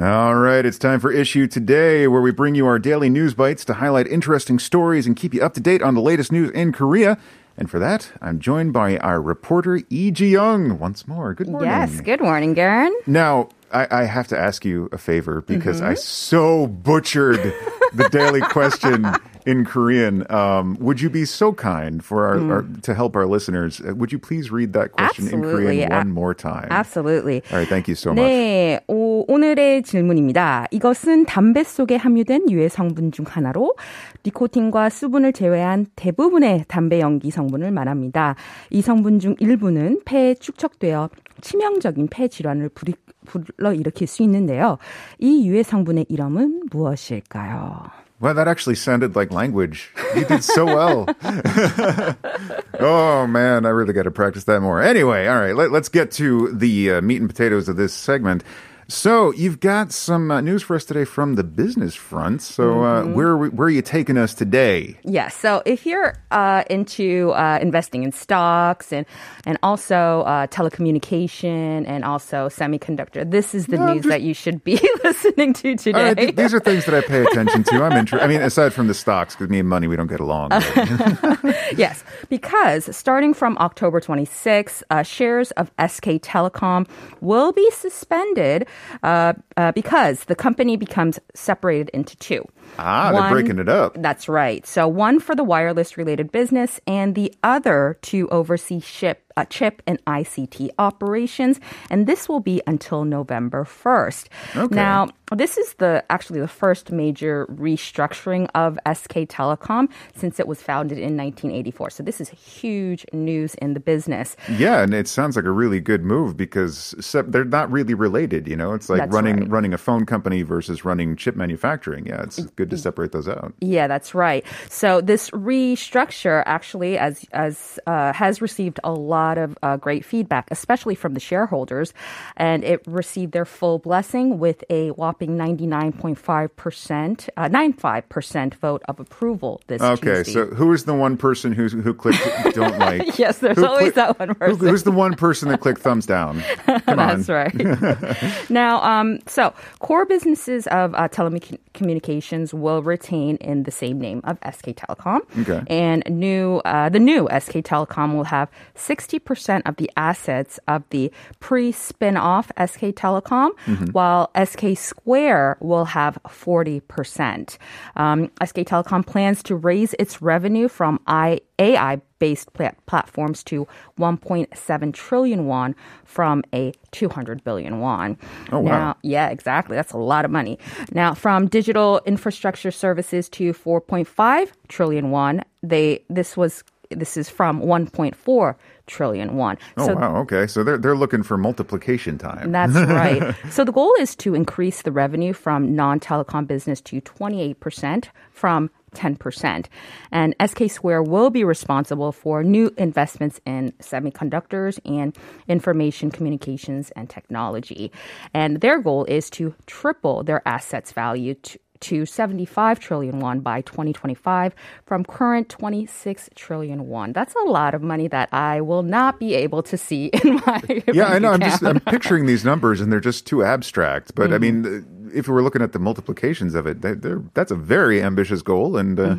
All right, it's time for Issue Today, where we bring you our daily news bites to highlight interesting stories and keep you up to date on the latest news in Korea. And for that, I'm joined by our reporter, E. Ji Young, once more. Good morning. Yes, good morning, Garen. Now, I, I have to ask you a favor because I Mm-hmm. so butchered the daily question in Korean. Um, would you be so kind for our, our to help our listeners? uh, Would you please read that question in Absolutely. Korean A- one more time? Absolutely. All right, thank you so much. 네, 오, 오늘의 질문입니다. 이것은 담배 속에 함유된 유해 성분 중 하나로 니코틴과 수분을 제외한 대부분의 담배 연기 성분을 말합니다. 이 성분 중 일부는 폐에 축적되어 치명적인 폐 질환을 부리, 불러일으킬 수 있는데요. 이 유해 성분의 이름은 무엇일까요? Well, that actually sounded like language. You did so well. oh man, I really got to practice that more. Anyway, all right, let, us get to the uh, meat and potatoes of this segment. So you've got some uh, news for us today from the business front. So uh, where where are you taking us today? Yes. So if you're uh, into uh, investing in stocks and and also uh, telecommunication and also semiconductor, this is the No, news just- that you should be listening to today. right, th- these are things that I pay attention to. I'm interested. I mean, aside from the stocks, because me and money we don't get along. yes, because starting from October 26, uh, shares of SK Telecom will be suspended uh, uh, because the company becomes separated into two. ah, they're breaking it up. That's right. So one for the wireless related business and the other to oversee ship, uh, chip and ICT operations. And this will be until November 1st. Okay. Now, this is the actually the first major restructuring of SK Telecom since it was founded in 1984. So this is huge news in the business. Yeah, and it sounds like a really good move because they're not really related. You know, it's like That's running right. running a phone company versus running chip manufacturing. Yeah, it's good to separate those out. Yeah, that's right. So this restructure actually, as as uh, has received a lot of uh, great feedback, especially from the shareholders, and it received their full blessing with a whopping ninety nine point five percent, uh, nine five percent vote of approval this Okay, Tuesday. so who is the one person who who clicked don't like? Yes, there's Who always click- that one who- person. who's the one person that clicked thumbs down? Come on. That's right. now, um, so core businesses of uh, telecommunications will retain in the same name of SK Telecom. Okay. And new, uh, the new SK Telecom will have 60% of the assets of the pre-spin-off SK Telecom, while SK Square will have 40%. Um, SK Telecom plans to raise its revenue from I, AI based pla- platforms to 1.7 trillion won from a 200 billion won. Oh, wow. Now, yeah, exactly. That's a lot of money. Now, from digital infrastructure services to 4.5 trillion won, they this was this is from 1.4 trillion won. Oh wow. Okay, so they're they're looking for multiplication time. That's right. so the goal is to increase the revenue from non-telecom business to 28% from 10%. And SK Square will be responsible for new investments in semiconductors and information communications and technology. And their goal is to triple their assets value to to 75 trillion won by 2025 from current 26 trillion won. That's a lot of money that I will not be able to see in my yeah, I know. I'm just. I'm picturing these numbers and they're just too abstract. But I Mm-hmm. mean, if we're looking at the multiplications of it, they- they're, that's a very ambitious goal, and uh,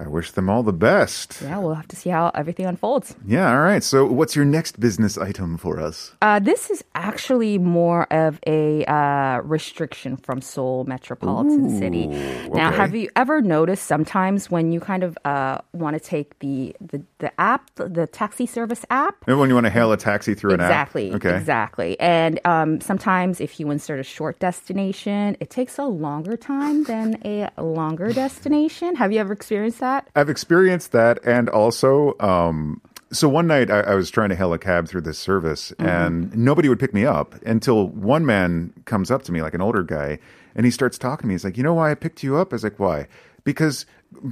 I wish them all the best. Yeah, we'll have to see how everything unfolds. Yeah, all right. So, what's your next business item for us? Uh, this is actually more of a uh, restriction from Seoul metropolitan city. Now, okay. have you ever noticed sometimes when you kind of uh, want to take the, the the app, the taxi service app? When you want to hail a taxi through an Exactly. app? Okay. Exactly. And um, sometimes if you insert a short destination, it takes a longer time than a longer destination. Have you ever experienced that? That? I've experienced that, and also, um, so one night I, I was trying to hail a cab through this service, Mm-hmm. and nobody would pick me up until one man comes up to me, like an older guy, and he starts talking to me. He's like, "You know why I picked you up?" I was like, "Why?" Because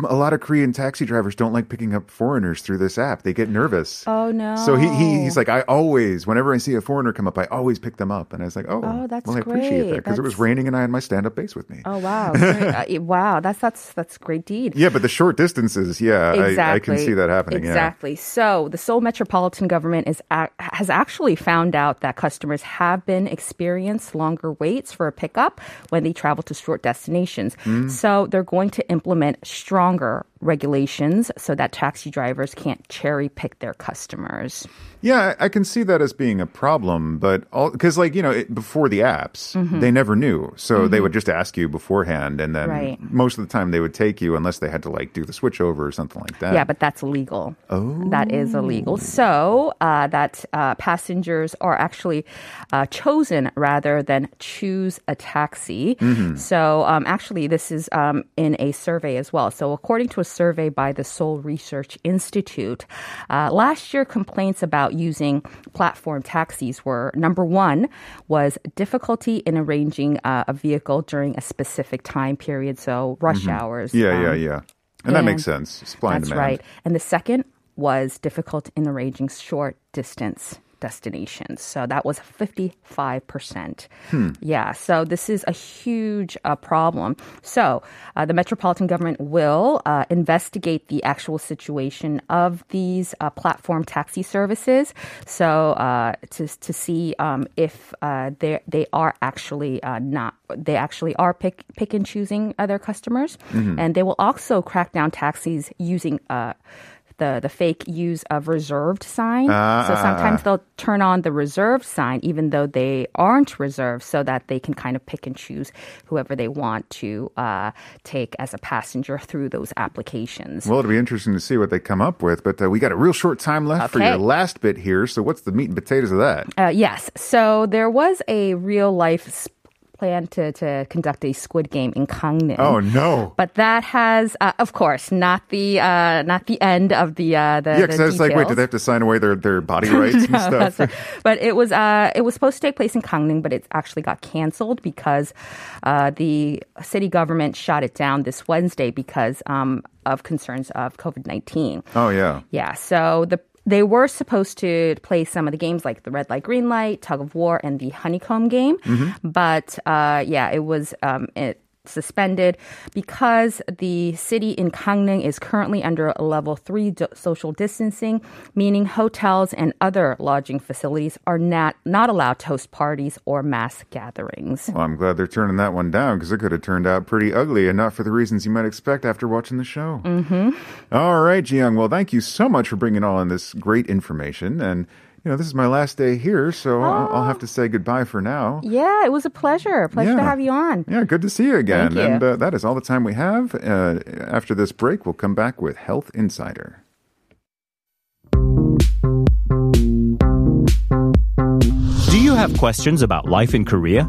a lot of Korean taxi drivers don't like picking up foreigners through this app. They get nervous. Oh, no. So he, he he's like, I always, whenever I see a foreigner come up, I always pick them up. And I was like, oh, Oh, that's well, I appreciate great. that because it was raining and I had my stand up bass with me. Oh wow, Uh, wow, that's that's that's great deed. Yeah, but the short distances, yeah, Exactly. I, I can see that happening. Exactly. So the Seoul metropolitan government is has actually found out that customers have been experienced longer waits for a pickup when they travel to short destinations. Mm. So they're going to implement stronger regulations so that taxi drivers can't cherry pick their customers. Yeah, I can see that as being a problem, but because like you know, it, before the apps, they never knew, so they would just ask you beforehand, and then Right. most of the time they would take you unless they had to like do the switchover or something like that. Yeah, but that's illegal. Oh. That is illegal. So uh, that uh, passengers are actually uh, chosen rather than choose a taxi. So um, actually, this is um, in a survey as well. So according to a survey by the Seoul Research Institute, uh, last year complaints about using platform taxis were number one was difficulty in arranging uh, a vehicle during a specific time period. So rush hours. yeah, um, yeah, yeah, and that makes sense. Supply and That's demand. right. And the second was difficult in arranging short distance destinations. So that was 55%. Yeah, so this is a huge uh, problem. So uh, the metropolitan government will uh, investigate the actual situation of these uh, platform taxi services. So uh, to, to see um, if uh, they they are actually uh, not they actually are pick pick and choosing other customers, and they will also crack down taxis using. The, the fake use of reserved sign. Ah, so ah, sometimes they'll turn on the reserved sign even though they aren't reserved so that they can kind of pick and choose whoever they want to uh, take as a passenger through those applications. Well, it'll be interesting to see what they come up with, but uh, we got a real short time left for your last bit here. So, what's the meat and potatoes of that? Uh, yes. So there was a real life s- plan to, to conduct a squid game in Gangneung. Oh no! But that has, uh, of course, not the uh, not the end of the uh, the. Yeah, because I was like, wait, do they have to sign away their, their body rights and stuff? right. But it was uh, it was supposed to take place in Gangneung, but it actually got canceled because uh, the city government shot it down this Wednesday because um, of concerns of COVID nineteen. Oh yeah. Yeah, so the they were supposed to play some of the games like the red light, green light, tug of war, and the honeycomb game, but uh, yeah, it was um, it suspended because the city in Gangneung is currently under a level three d- social distancing, meaning hotels and other lodging facilities are not not allowed to host parties or mass gatherings. Well, I'm glad they're turning that one down because it could have turned out pretty ugly and not for the reasons you might expect after watching the show. Mm-hmm. All right, Jiyoung. Well, thank you so much for bringing all in this great information. And, you know, this is my last day here, so I'll, I'll have to say goodbye for now. Yeah, it was a pleasure. Pleasure to have you on. Yeah, good to see you again. Thank you. And uh, that is all the time we have. Uh, after this break, we'll come back with Health Insider. Do you have questions about life in Korea?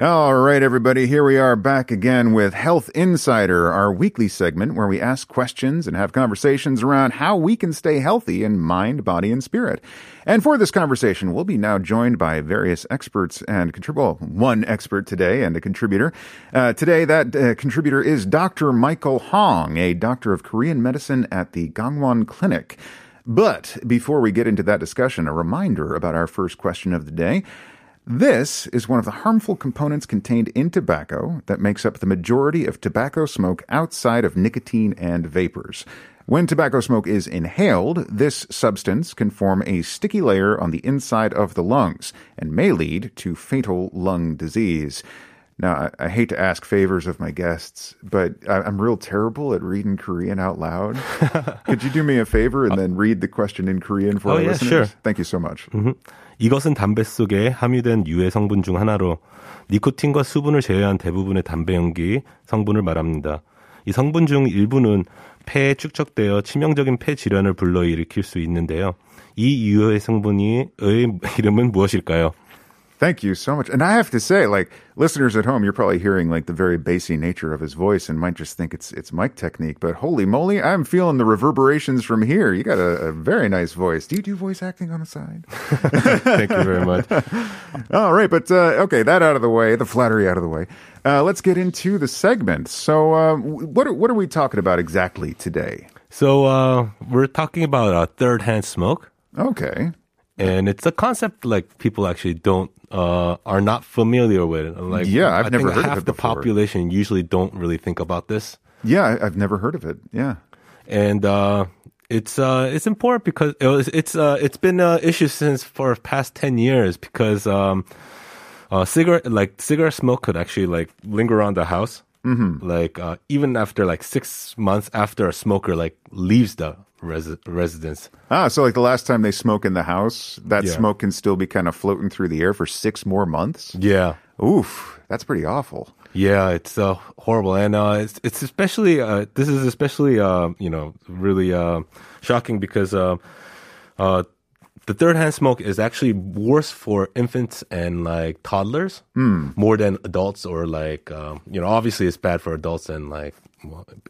All right, everybody, here we are back again with Health Insider, our weekly segment where we ask questions and have conversations around how we can stay healthy in mind, body, and spirit. And for this conversation, we'll be now joined by various experts and contrib- well, one expert today and a contributor. Uh, today, that uh, contributor is Dr. Michael Hong, a doctor of Korean medicine at the Gangwon Clinic. But before we get into that discussion, a reminder about our first question of the day. This is one of the harmful components contained in tobacco that makes up the majority of tobacco smoke outside of nicotine and vapors. When tobacco smoke is inhaled, this substance can form a sticky layer on the inside of the lungs and may lead to fatal lung disease. Now, I, I hate to ask favors of my guests, but I, I'm real terrible at reading Korean out loud. Could you do me a favor and then read the question in Korean for Oh, our yeah, listeners? sure. Thank you so much. 이것은 담배 속에 함유된 유해 성분 중 하나로 니코틴과 수분을 제외한 대부분의 담배 연기 성분을 말합니다. 이 성분 중 일부는 폐에 축적되어 치명적인 폐 질환을 불러일으킬 수 있는데요. 이 유해 성분이 의 이름은 무엇일까요? Thank you so much. And I have to say, like listeners at home, you're probably hearing like the very bassy nature of his voice and might just think it's it's mic technique. But holy moly, I'm feeling the reverberations from here. You got a, a very nice voice. Do you do voice acting on the side? Thank you very much. All right, but uh, okay, that out of the way, the flattery out of the way. Uh, let's get into the segment. So, uh, what are, what are we talking about exactly today? So uh, we're talking about uh, third-hand smoke. Okay. And it's a concept like people actually don't uh, are not familiar with. Like Yeah, I've I never heard of it the before. population usually don't really think about this, Yeah, I, I've never heard of it. Yeah. and uh, it's uh, it's important because it was, it's uh, it's been an issue since for past ten years because um, uh, cigarette like cigarette smoke could actually like linger around the house. Mm-hmm. Like uh, even after like six months after a smoker like leaves the resi- residence. Ah, so like the last time they smoke in the house, that Yeah. smoke can still be kind of floating through the air for six more months. Yeah. Oof, that's pretty awful. Yeah, it's uh, horrible, and uh, it's it's especially uh, this is especially uh, you know really uh, shocking because uh, uh, the third hand smoke is actually worse for infants and like toddlers more than adults or like um, you know obviously it's bad for adults and like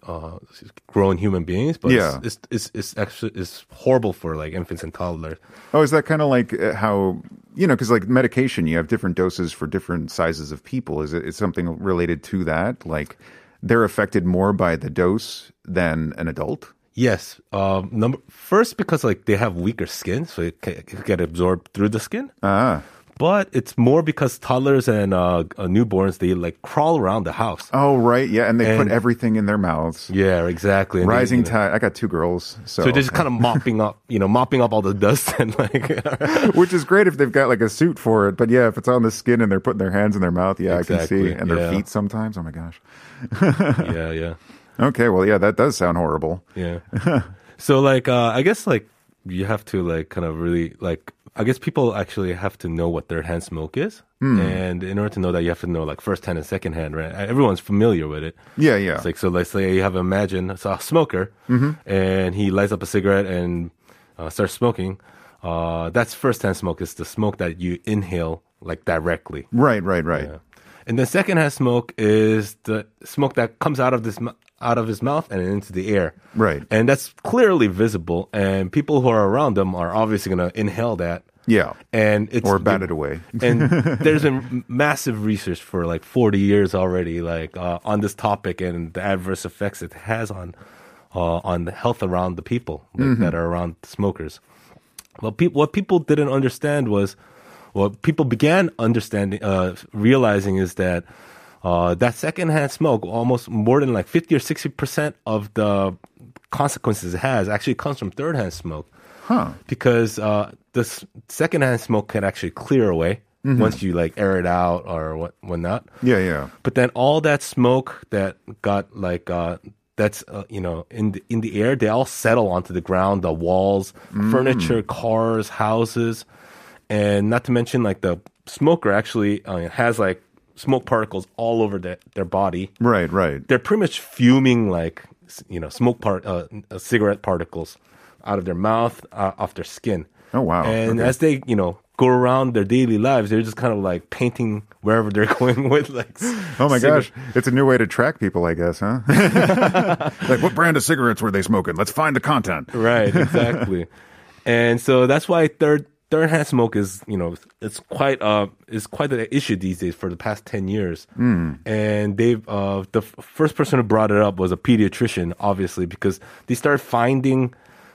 uh, grown human beings, but Yeah. it's, it's it's actually it's horrible for like infants and toddlers. Oh, is that kind of like uh, how you know? Because like medication, you have different doses for different sizes of people. Is it is something related to that? Like they're affected more by the dose than an adult. Yes. Um, number first because like they have weaker skin, so it can, it can get absorbed through the skin. Ah. But it's more because toddlers and uh, uh, newborns they like crawl around the house. Oh, right. Yeah, and they put everything in their mouths. Yeah, exactly. And they, Rising you know, tide. I got two girls, so, So they're just kind of mopping up, you know, mopping up all the dust and like. which is great if they've got like a suit for it. But yeah, if it's on the skin and they're putting their hands in their mouth, yeah, I can see, and their yeah. feet sometimes. Oh my gosh. yeah, yeah, Okay, well, yeah, that does sound horrible. yeah. so like, uh, I guess like you have to like kind of really like. I guess people actually have to know what third hand smoke is, Hmm. and in order to know that, you have to know like first hand and second hand, right? Everyone's familiar with it. Yeah, yeah. It's like so. Let's say you have imagine it's a smoker, Mm-hmm. and he lights up a cigarette and uh, starts smoking. Uh, that's first-hand smoke. Is the smoke that you inhale like directly. right, right, right. Yeah. And then second-hand smoke is the smoke that comes out of this out of his mouth and into the air. Right. And that's clearly visible, and people who are around them are obviously going to inhale that. Yeah. And it's Or bat it away. and there's been massive research for like 40 years already, like uh, on this topic and the adverse effects it has on uh, on the health around the people like, that are around smokers. Well, peop what people didn't understand was, what people began understanding, uh, realizing is that uh, that secondhand smoke, almost more than like 50 or 60 percent of the consequences it has, actually comes from third-hand smoke Huh. because uh, the secondhand smoke can actually clear away once you like air it out or what whatnot. Yeah, yeah. But then all that smoke that got like uh, that's uh, you know in the, in the air, they all settle onto the ground, the walls, furniture, cars, houses, and not to mention like the smoker actually uh, has like smoke particles all over the, their body Right, right. they're pretty much fuming like you know smoke part uh, uh, cigarette particles out of their mouth uh, off their skin Oh, wow. and Okay. as they you know go around their daily lives they're just kind of like painting wherever they're going with like Oh my cigarette- gosh, it's a new way to track people, I guess, huh? like, what brand of cigarettes were they smoking? Let's find the content. right exactly and so that's why third third hand smoke is you know it's quite uh is quite an issue these days for the past 10 years. And they've uh the f- first person who brought it up was a pediatrician obviously because they started finding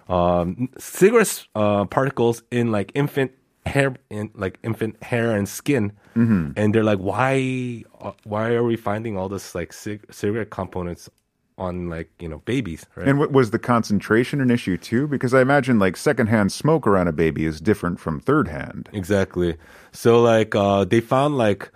um cigarette uh particles in like infant hair in like infant hair and skin. And they're like why uh, why are we finding all this like cig- cigarette components on like you know babies right And what was the concentration an issue too? Because I imagine like secondhand smoke around a baby is different from third hand. Exactly. So like uh they found like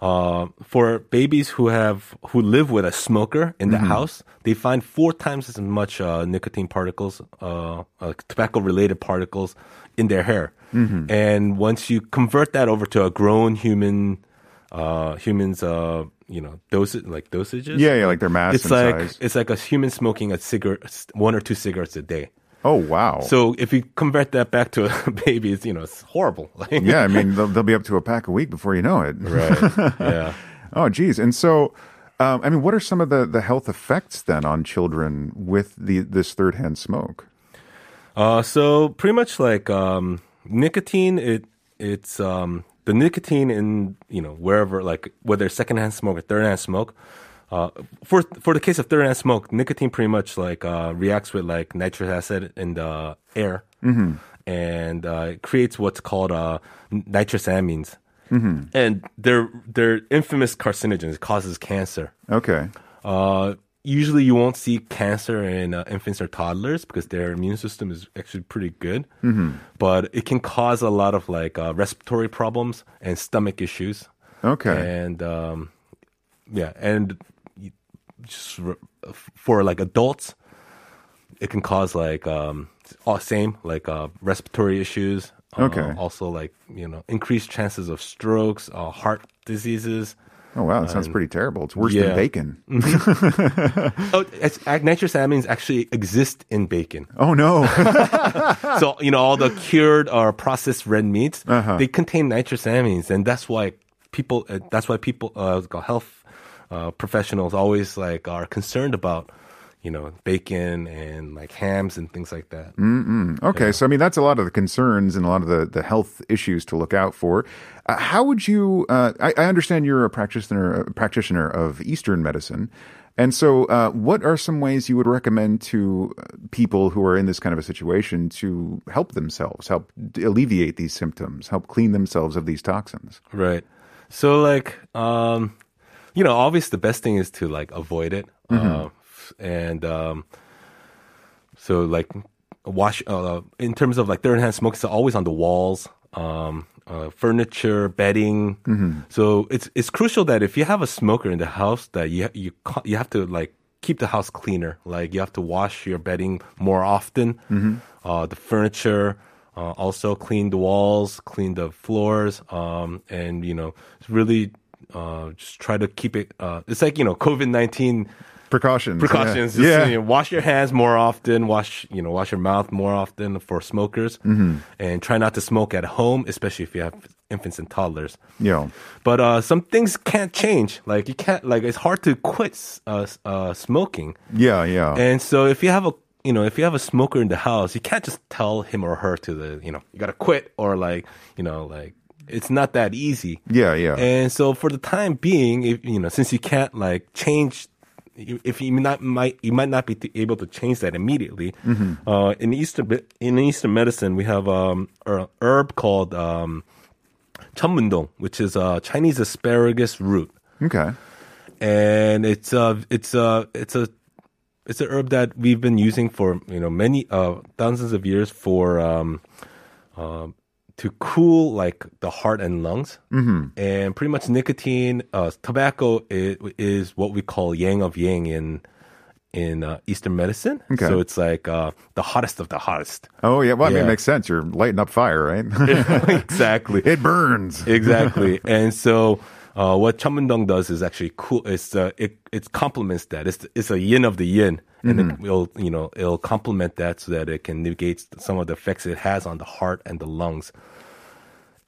uh, for babies who have who live with a smoker in the house, they find four times as much uh, nicotine particles, uh, uh, tobacco-related particles in their hair. And once you convert that over to a grown human, uh, humans, uh, you know, dosage like dosages. Yeah, yeah, like their mass It's and like size. it's like a human smoking a cigarette, one or two cigarettes a day. Oh wow. So if you convert that back to a baby, it's you know it's horrible. Yeah, I mean they'll, they'll be up to a pack a week before you know it. right. Yeah. Oh, geez. And so, um, I mean, what are some of the, the health effects then on children with the this third hand smoke? Uh, so pretty much like um, nicotine, it it's um, the nicotine in you know wherever like whether it's secondhand smoke or thirdhand smoke. Uh, for for the case of thirdhand smoke, nicotine pretty much like uh, reacts with like nitrous acid in the air, and uh, it creates what's called uh, nitrosamines. And they're they're infamous carcinogens. It causes cancer. Okay. Usually, you won't see cancer in uh, infants or toddlers because their immune system is actually pretty good. Mm-hmm. But it can cause a lot of like uh, respiratory problems and stomach issues. Okay. And um, yeah, and just for like adults, it can cause like um, same like uh, respiratory issues. uh, Okay. also, like you know, increased chances of strokes, uh, heart diseases. Oh wow, that sounds pretty terrible. It's worse yeah. than bacon. Oh, nitrosamines actually exist in bacon. Oh no. so you know all the cured or processed red meats Uh-huh. they contain nitrosamines and that's why people uh, that's why people uh, health uh, professionals always like are concerned about you know bacon and like hams and things like that Okay, so I mean that's a lot of the concerns and a lot of the, the health issues to look out for. Uh, how would you? Uh, I, I understand you're a practitioner a practitioner of Eastern medicine, and so uh, what are some ways you would recommend to uh, people who are in this kind of a situation to help themselves, help alleviate these symptoms, help clean themselves of these toxins? right so like um you know obviously the best thing is to like avoid it uh, and um so like wash uh, in terms of like third hand smoke it's always on the walls um uh, furniture bedding. So it's it's crucial that if you have a smoker in the house that you you you have to like keep the house cleaner. Like you have to wash your bedding more often. Uh the furniture uh, also clean the walls clean the floors um and you know really uh just try to keep it uh it's like you know covid-19 Precautions. precautions. Yeah. Just, yeah. you know, wash your hands more often. Wash you know wash your mouth more often for smokers, Mm-hmm. and try not to smoke at home, especially if you have infants and toddlers. Yeah. But uh, some things can't change. Like you can't like it's hard to quit uh, uh, smoking. Yeah. Yeah. And so if you have a you know if you have a smoker in the house, you can't just tell him or her to the you know you gotta quit or like you know like it's not that easy. yeah. Yeah. And so for the time being, if you know, since you can't like change, if you not might you might not be able to change that immediately. Uh, in Eastern in Eastern medicine, we have um, a herb called um, cheonmundong, which is a Chinese asparagus root, okay. and it's a it's a it's a it's a herb that we've been using for you know many uh, thousands of years for um, um, to cool like the heart and lungs. Mm-hmm. And pretty much nicotine, uh, tobacco is, is what we call yang of yang in in uh, Eastern medicine. Okay. So it's like uh, the hottest of the hottest. Oh yeah. Well, I mean, it makes sense. You're lighting up fire, right? exactly. it burns. exactly. And so, uh, what Cheonmundong does is actually cool. It's uh, it it complements that. It's it's a yin of the yin, and it will you know it'll complement that so that it can negate some of the effects it has on the heart and the lungs,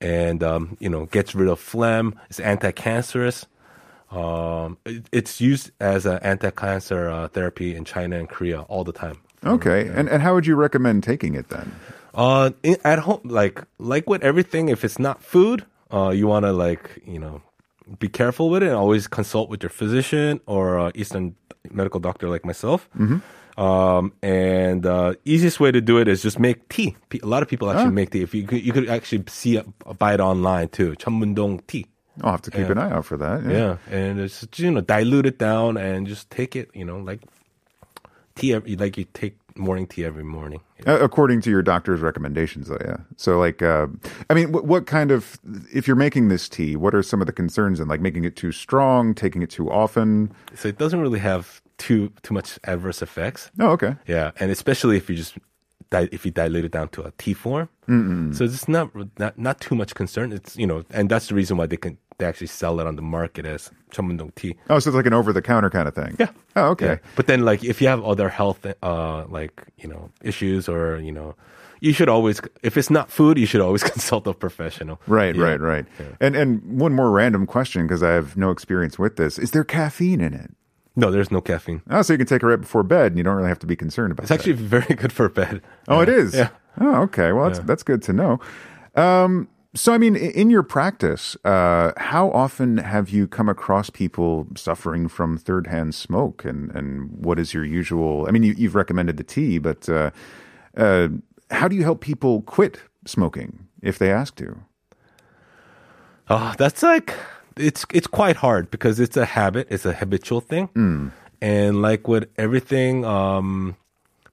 and um, you know gets rid of phlegm. It's anti-cancerous. Um, it, it's used as an anti-cancer uh, therapy in China and Korea all the time. Okay. And and how would you recommend taking it then? Uh, in, at home, like like with everything, if it's not food, uh, you want to like you know be careful with it. and Always consult with your physician or uh, Eastern medical doctor like myself. Um, and uh, easiest way to do it is just make tea. A lot of people actually make tea. If you could, you could actually see it, buy it online too. Cheonmundong tea. I'll have to keep Yeah. an eye out for that. Yeah, and it's just, you know dilute it down and just take it. You know like tea, like you take morning tea every morning. Uh, according to your doctor's recommendations, though, yeah. So, like, uh, I mean, what, what kind of, if you're making this tea, what are some of the concerns in like making it too strong, taking it too often? So it doesn't really have too too much adverse effects. Oh, okay. Yeah, and especially if you just if you dilute it down to a tea form. mm So it's not not not too much concern. It's you know, and that's the reason why they can they actually sell it on the market as cheonmundong tea. Oh, so it's like an over the counter kind of thing. Yeah. Oh, okay. Yeah. But then, like, if you have other health, uh, like you know, issues or you know, you should always, if it's not food, you should always consult a professional. Right, Yeah. right, right. And and one more random question because I have no experience with this: Is there caffeine in it? No, there's no caffeine. Oh, so you can take it right before bed, and you don't really have to be concerned about. It's actually very good for bed. Oh, it is. Yeah. Oh, okay. Well, that's Yeah. that's good to know. Um, so, I mean, in your practice, uh, how often have you come across people suffering from third-hand smoke, and and what is your usual? I mean, you, you've recommended the tea, but uh, uh, how do you help people quit smoking if they ask to? Oh, that's like it's it's quite hard because it's a habit, it's a habitual thing, and like with everything um,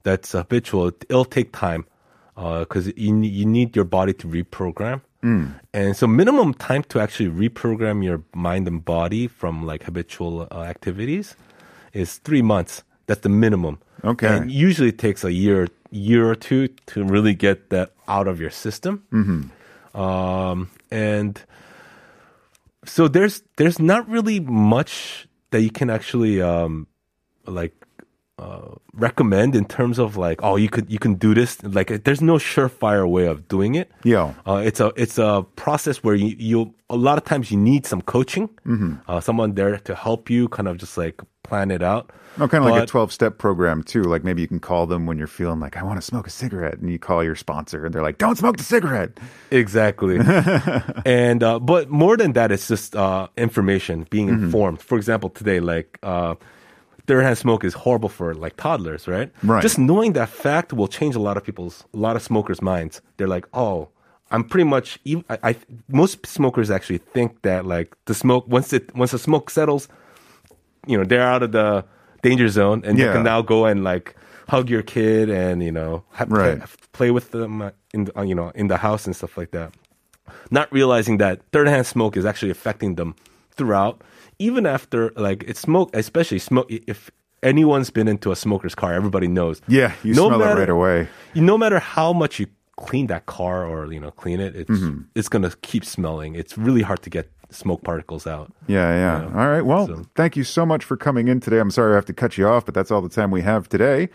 that's habitual, it'll take time because you you need your body to reprogram, and so minimum time to actually reprogram your mind and body from like habitual uh, activities is three months. That's the minimum. Okay. and usually it takes a year year or two to really get that out of your system. Um, and so there's there's not really much that you can actually um like uh, recommend in terms of like oh you could you can do this like there's no surefire way of doing it Yeah. uh, it's a it's a process where you you a lot of times you need some coaching uh, someone there to help you kind of just like plan it out Oh, kind of like a 12 step program, too. Like maybe you can call them when you're feeling like, I want to smoke a cigarette. And you call your sponsor and they're like, don't smoke the cigarette. Exactly. and uh, but more than that, it's just uh, information, being informed. For example, today, like uh, third hand smoke is horrible for like toddlers, right? Right. Just knowing that fact will change a lot of people's, a lot of smokers' minds. They're like, oh. I'm pretty much. I, I most smokers actually think that like the smoke once it once the smoke settles, you know they're out of the danger zone and you can now go and like hug your kid and you know ha- Right. play, play with them uh, in the, uh, you know in the house and stuff like that not realizing that third hand smoke is actually affecting them throughout even after like it's smoke especially smoke if anyone's been into a smoker's car everybody knows Yeah, you No smell it right away. no matter how much you clean that car or you know clean it it's Mm-hmm. it's gonna keep smelling it's really hard to get smoke particles out Yeah, yeah. Yeah. All right. Well, So- thank you so much for coming in today. I'm sorry I have to cut you off, but that's all the time we have today.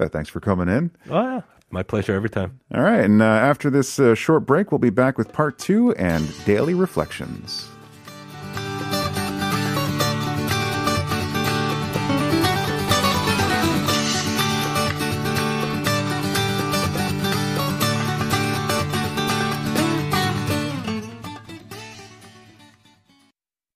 Uh, thanks for coming in. oh yeah my pleasure every time All right. And uh, after this uh, short break, we'll be back with part two and daily reflections.